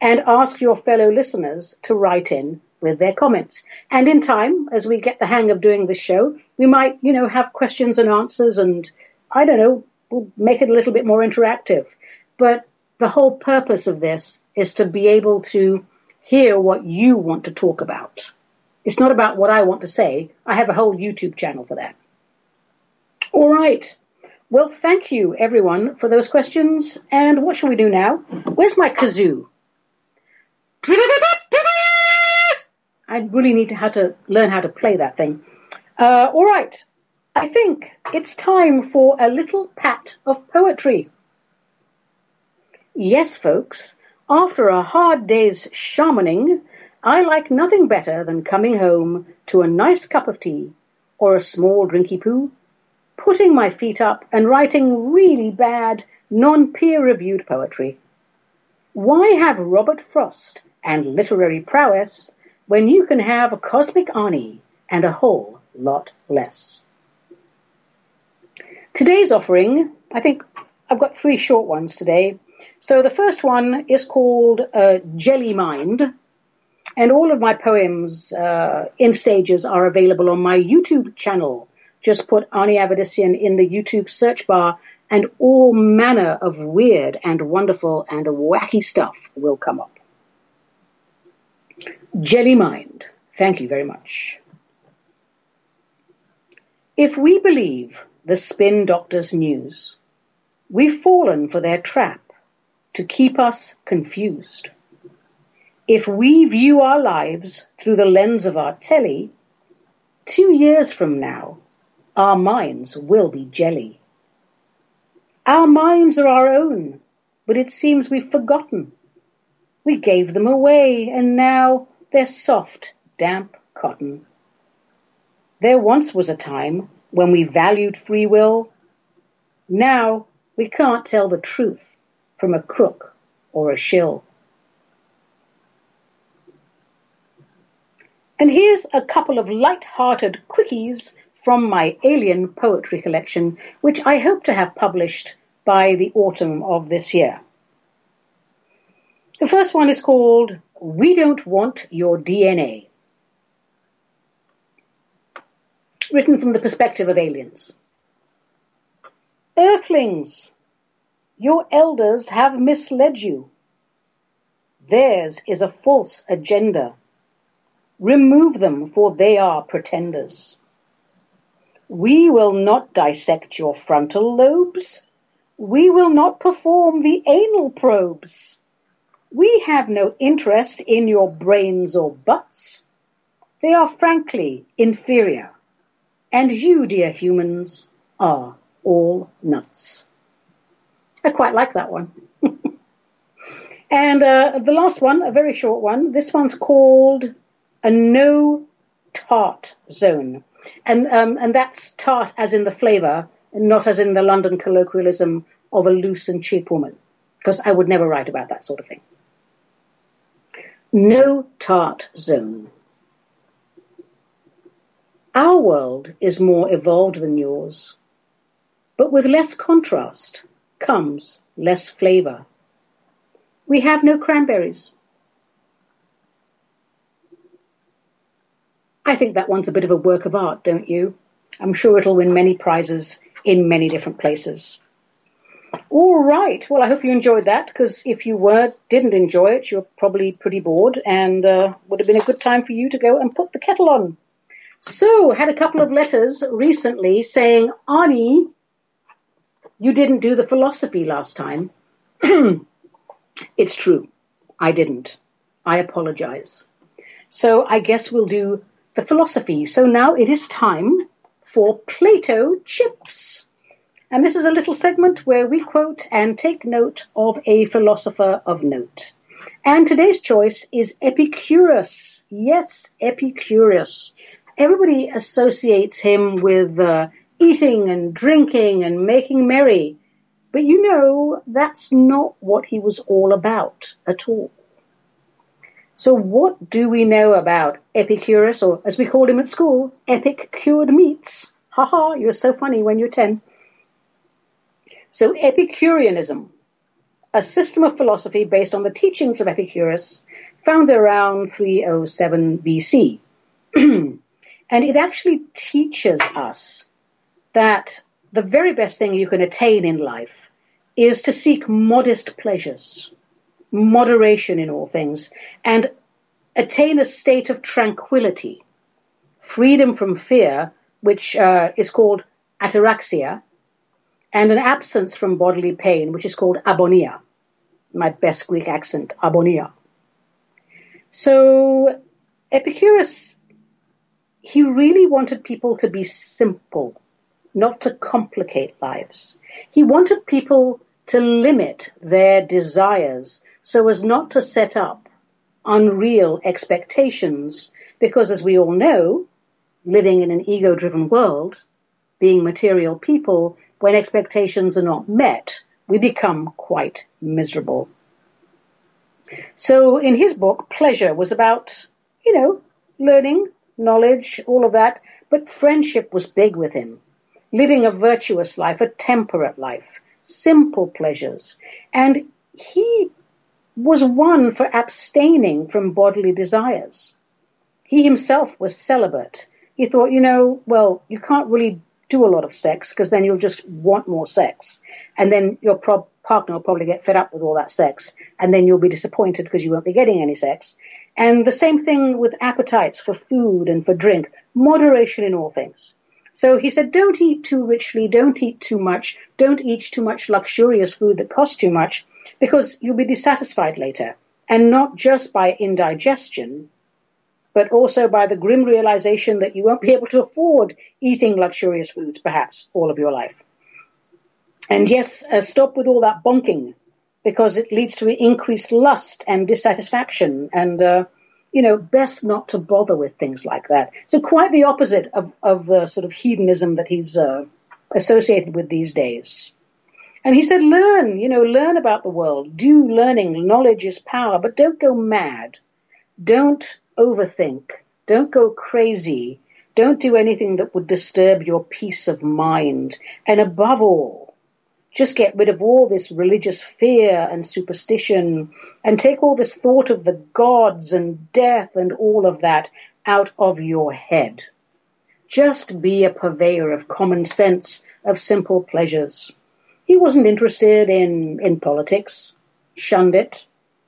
S2: and ask your fellow listeners to write in with their comments. And in time, as we get the hang of doing this show, we might, you know, have questions and answers and I don't know, we'll make it a little bit more interactive. But the whole purpose of this is to be able to hear what you want to talk about. It's not about what I want to say. I have a whole YouTube channel for that. All right. Well, thank you everyone for those questions. And what shall we do now? Where's my kazoo? I really need to to learn how to play that thing. Uh, all right. I think it's time for a little pat of poetry. Yes, folks, after a hard day's shamaning, I like nothing better than coming home to a nice cup of tea or a small drinky poo, putting my feet up and writing really bad, non-peer reviewed poetry. Why have Robert Frost and literary prowess when you can have a cosmic Ani and a whole lot less? Today's offering, I think I've got three short ones today. So the first one is called uh, Jelly Mind and all of my poems uh, in stages are available on my YouTube channel. Just put Ani Avedissian in the YouTube search bar and all manner of weird and wonderful and wacky stuff will come up. Jelly Mind. Thank you very much. If we believe the spin doctor's news. We've fallen for their trap to keep us confused. If we view our lives through the lens of our telly, two years from now, our minds will be jelly. Our minds are our own, but it seems we've forgotten. We gave them away, and now they're soft, damp cotton. There once was a time when we valued free will. Now we can't tell the truth from a crook or a shill. And here's a couple of light-hearted quickies from my alien poetry collection, which I hope to have published by the autumn of this year. The first one is called We Don't Want Your DNA. Written from the perspective of aliens. Earthlings, your elders have misled you. Theirs is a false agenda. Remove them, for they are pretenders. We will not dissect your frontal lobes. We will not perform the anal probes. We have no interest in your brains or butts. They are frankly inferior. And you, dear humans, are all nuts. I quite like that one. and uh, the last one, a very short one, this one's called a no tart zone. And, um, and that's tart as in the flavour, not as in the London colloquialism of a loose and cheap woman. Because I would never write about that sort of thing. No tart zone. Our world is more evolved than yours, but with less contrast comes less flavour. We have no cranberries. I think that one's a bit of a work of art, don't you? I'm sure it'll win many prizes in many different places. All right. Well, I hope you enjoyed that because if you were didn't enjoy it, you're probably pretty bored and uh, would have been a good time for you to go and put the kettle on. So, had a couple of letters recently saying, Ani, you didn't do the philosophy last time. it's true. I didn't. I apologize. So I guess we'll do the philosophy. So now it is time for Plato Chips. And this is a little segment where we quote and take note of a philosopher of note. And today's choice is Epicurus. Yes, Epicurus. Everybody associates him with uh, eating and drinking and making merry. But you know, that's not what he was all about at all. So what do we know about Epicurus, or as we called him at school, epic cured meats? Ha ha, you're so funny when you're 10. So Epicureanism, a system of philosophy based on the teachings of Epicurus, founded around 307 BC. and it actually teaches us that the very best thing you can attain in life is to seek modest pleasures moderation in all things, and attain a state of tranquility, freedom from fear, which uh, is called ataraxia, and an absence from bodily pain, which is called abonia. My best Greek accent, abonia. So Epicurus, he really wanted people to be simple, not to complicate lives. He wanted people to limit their desires so as not to set up unreal expectations because as we all know, living in an ego-driven world, being material people, when expectations are not met, we become quite miserable. So in his book, pleasure was about, you know, learning, knowledge, all of that, but friendship was big with him. Living a virtuous life, a temperate life, simple pleasures. And he was one for abstaining from bodily desires. He himself was celibate. He thought, you know, well, you can't really do a lot of sex because then you'll just want more sex. And then your pro- partner will probably get fed up with all that sex and then you'll be disappointed because you won't be getting any sex. And the same thing with appetites for food and for drink. Moderation in all things. So he said, don't eat too richly, don't eat too much, don't eat too much luxurious food that costs too much, because you'll be dissatisfied later. And not just by indigestion, but also by the grim realization that you won't be able to afford eating luxurious foods, perhaps, all of your life. And yes, uh, stop with all that bonking, because it leads to increased lust and dissatisfaction and, uh, you know, best not to bother with things like that. So quite the opposite of, of the sort of hedonism that he's uh, associated with these days. And he said, learn, you know, learn about the world. Do learning. Knowledge is power, but don't go mad. Don't overthink. Don't go crazy. Don't do anything that would disturb your peace of mind. And above all, just get rid of all this religious fear and superstition and take all this thought of the gods and death and all of that out of your head. Just be a purveyor of common sense, of simple pleasures. He wasn't interested in, in politics, shunned it,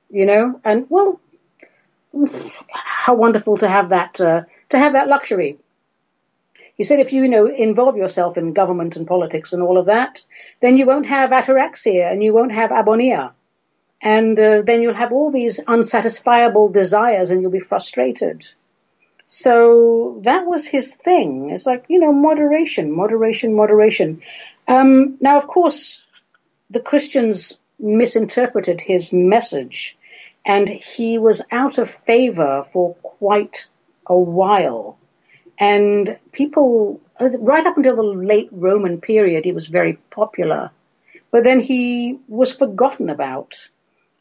S2: you know, and well, how wonderful to have that, uh, to have that luxury. He said if you, you know, involve yourself in government and politics and all of that, then you won't have ataraxia and you won't have abonia. And uh, then you'll have all these unsatisfiable desires and you'll be frustrated. So that was his thing. It's like, you know, moderation, moderation, moderation. Um, now, of course, the Christians misinterpreted his message and he was out of favor for quite a while. And people, right up until the late Roman period, he was very popular. But then he was forgotten about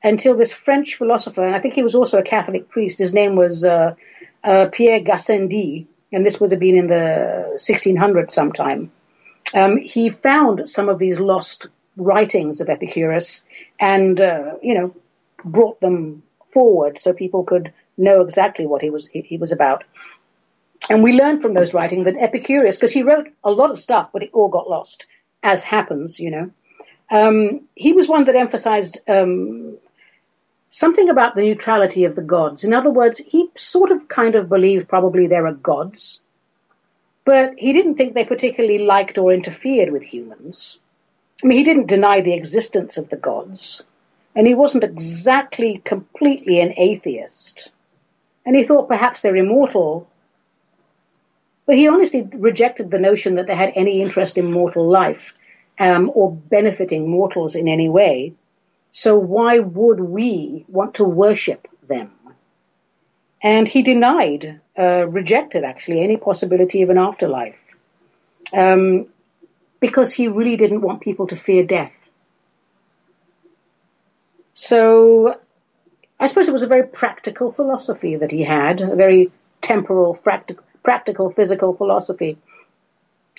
S2: until this French philosopher, and I think he was also a Catholic priest, his name was uh, uh, Pierre Gassendi, and this would have been in the 1600s sometime. Um, he found some of these lost writings of Epicurus and, uh, you know, brought them forward so people could know exactly what he was he, he was about. And we learned from those writings that Epicurus, because he wrote a lot of stuff, but it all got lost, as happens, you know. Um, he was one that emphasized um, something about the neutrality of the gods. In other words, he sort of kind of believed probably there are gods, but he didn't think they particularly liked or interfered with humans. I mean, he didn't deny the existence of the gods, and he wasn't exactly completely an atheist. And he thought perhaps they're immortal but he honestly rejected the notion that they had any interest in mortal life um, or benefiting mortals in any way. So why would we want to worship them? And he denied, uh, rejected actually, any possibility of an afterlife. Um, because he really didn't want people to fear death. So I suppose it was a very practical philosophy that he had, a very temporal, practical, practical physical philosophy.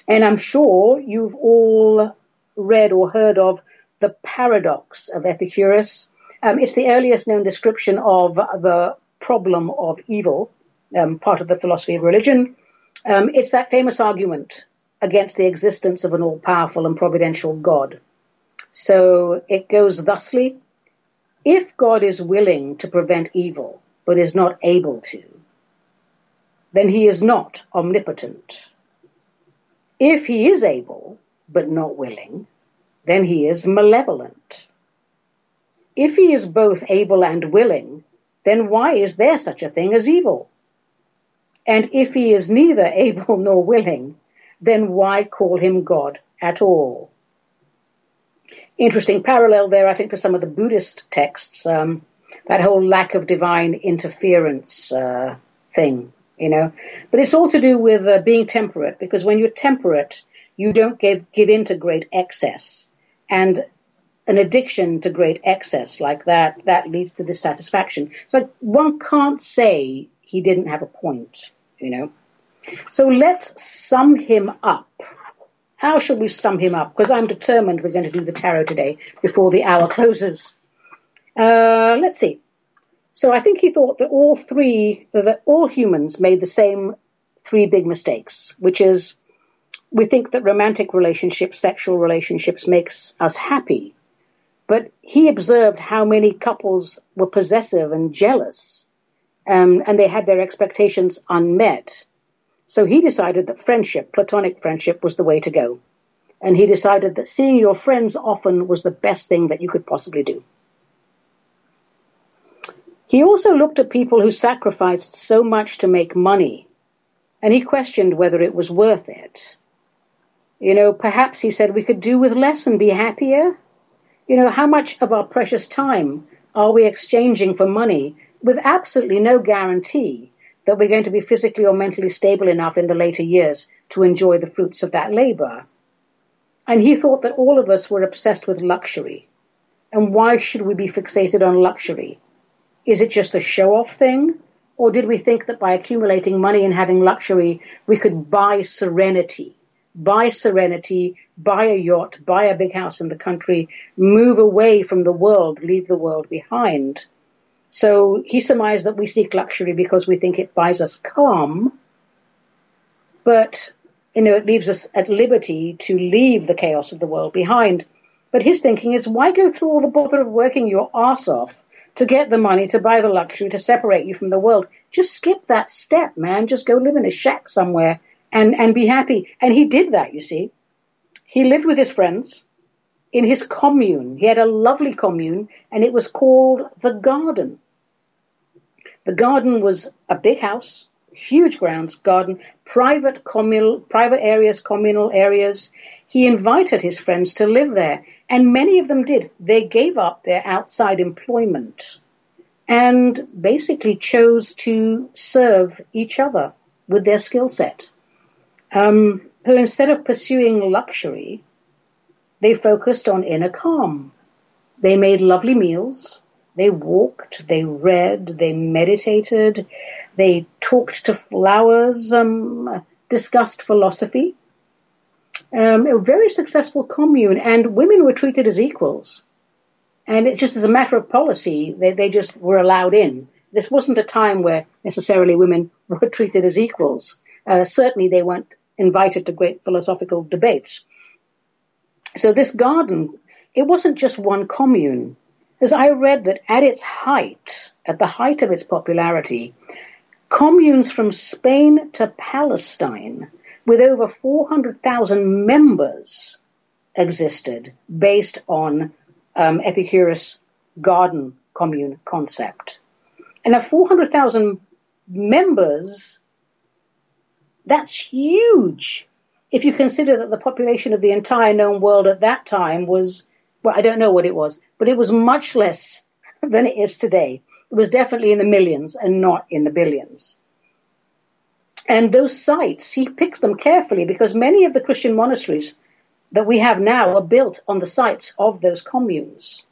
S2: And I'm sure you've all read or heard of the paradox of Epicurus. Um, it's the earliest known description of the problem of evil, um, part of the philosophy of religion. Um, it's that famous argument against the existence of an all-powerful and providential God. So it goes thusly, if God is willing to prevent evil, but is not able to, then he is not omnipotent. If he is able, but not willing, then he is malevolent. If he is both able and willing, then why is there such a thing as evil? And if he is neither able nor willing, then why call him God at all? Interesting parallel there, I think, for some of the Buddhist texts, um, that whole lack of divine interference uh, thing you know. But it's all to do with uh, being temperate, because when you're temperate, you don't give, give in to great excess. And an addiction to great excess like that, that leads to dissatisfaction. So one can't say he didn't have a point, you know. So let's sum him up. How shall we sum him up? Because I'm determined we're going to do the tarot today before the hour closes. Uh, let's see. So I think he thought that all three, that all humans made the same three big mistakes, which is we think that romantic relationships, sexual relationships makes us happy. But he observed how many couples were possessive and jealous, um, and they had their expectations unmet. So he decided that friendship, platonic friendship, was the way to go. And he decided that seeing your friends often was the best thing that you could possibly do. He also looked at people who sacrificed so much to make money, and he questioned whether it was worth it. You know, perhaps he said we could do with less and be happier. You know, how much of our precious time are we exchanging for money with absolutely no guarantee that we're going to be physically or mentally stable enough in the later years to enjoy the fruits of that labor? And he thought that all of us were obsessed with luxury. And why should we be fixated on luxury? Is it just a show off thing? Or did we think that by accumulating money and having luxury, we could buy serenity? Buy serenity, buy a yacht, buy a big house in the country, move away from the world, leave the world behind. So he surmised that we seek luxury because we think it buys us calm, but you know, it leaves us at liberty to leave the chaos of the world behind. But his thinking is, why go through all the bother of working your ass off to get the money to buy the luxury to separate you from the world. Just skip that step, man. Just go live in a shack somewhere and, and be happy. And he did that, you see. He lived with his friends in his commune. He had a lovely commune and it was called the garden. The garden was a big house, huge grounds, garden, private communal, private areas, communal areas. He invited his friends to live there and many of them did. They gave up their outside employment and basically chose to serve each other with their skill set. Um, who instead of pursuing luxury, they focused on inner calm. They made lovely meals. They walked, they read, they meditated, they talked to flowers, um, discussed philosophy um, a very successful commune, and women were treated as equals. And it just as a matter of policy, they, they just were allowed in. This wasn't a time where necessarily women were treated as equals. Uh, certainly they weren't invited to great philosophical debates. So this garden, it wasn't just one commune. As I read that at its height, at the height of its popularity, communes from Spain to Palestine with over 400,000 members existed based on um, Epicurus garden commune concept. And at 400,000 members, that's huge. If you consider that the population of the entire known world at that time was, well, I don't know what it was, but it was much less than it is today. It was definitely in the millions and not in the billions. And those sites, he picked them carefully because many of the Christian monasteries that we have now are built on the sites of those communes.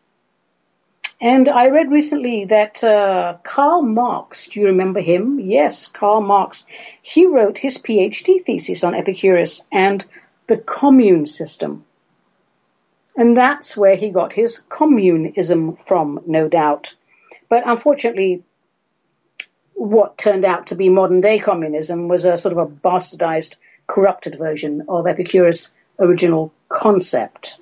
S2: And I read recently that uh, Karl Marx, do you remember him? Yes, Karl Marx. He wrote his PhD thesis on Epicurus and the commune system. And that's where he got his communism from, no doubt. But unfortunately, what turned out to be modern day communism was a sort of a bastardized, corrupted version of Epicurus' original concept.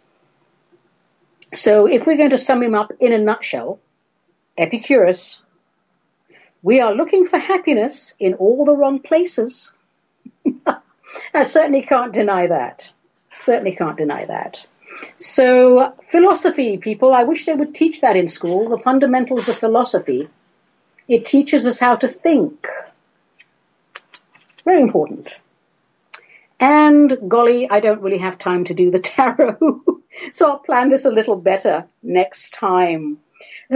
S2: So if we're going to sum him up in a nutshell, Epicurus, we are looking for happiness in all the wrong places. I certainly can't deny that. Certainly can't deny that. So philosophy, people, I wish they would teach that in school, the fundamentals of philosophy it teaches us how to think. Very important. And golly, I don't really have time to do the tarot. So I'll plan this a little better next time.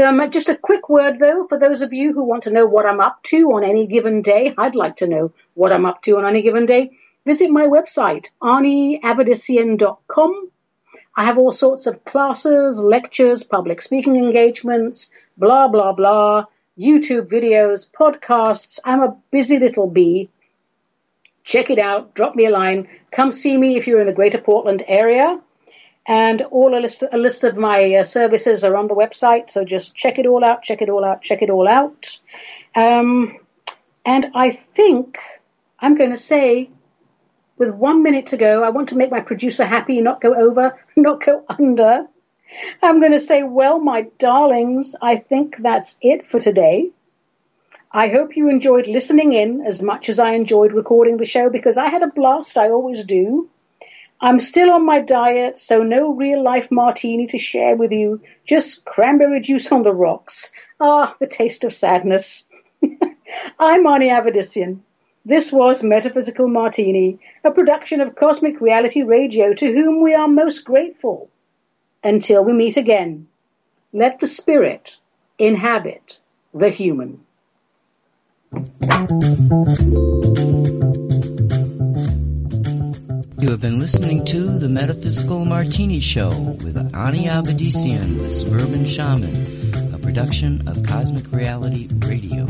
S2: Um, just a quick word though, for those of you who want to know what I'm up to on any given day, I'd like to know what I'm up to on any given day. Visit my website, aniavedissian.com. I have all sorts of classes, lectures, public speaking engagements, blah, blah, blah. YouTube videos, podcasts. I'm a busy little bee. Check it out. Drop me a line. Come see me if you're in the greater Portland area. And all a list, a list of my uh, services are on the website. So just check it all out, check it all out, check it all out. Um, and I think I'm going to say, with one minute to go, I want to make my producer happy, not go over, not go under. I'm going to say, well, my darlings, I think that's it for today. I hope you enjoyed listening in as much as I enjoyed recording the show because I had a blast. I always do. I'm still on my diet, so no real life martini to share with you, just cranberry juice on the rocks. Ah, the taste of sadness. I'm Ani Avedissian. This was Metaphysical Martini, a production of Cosmic Reality Radio to whom we are most grateful. Until we meet again, let the spirit inhabit the human.
S1: You have been listening to the Metaphysical Martini Show with Ani Avedissian, the Suburban Shaman, a production of Cosmic Reality Radio.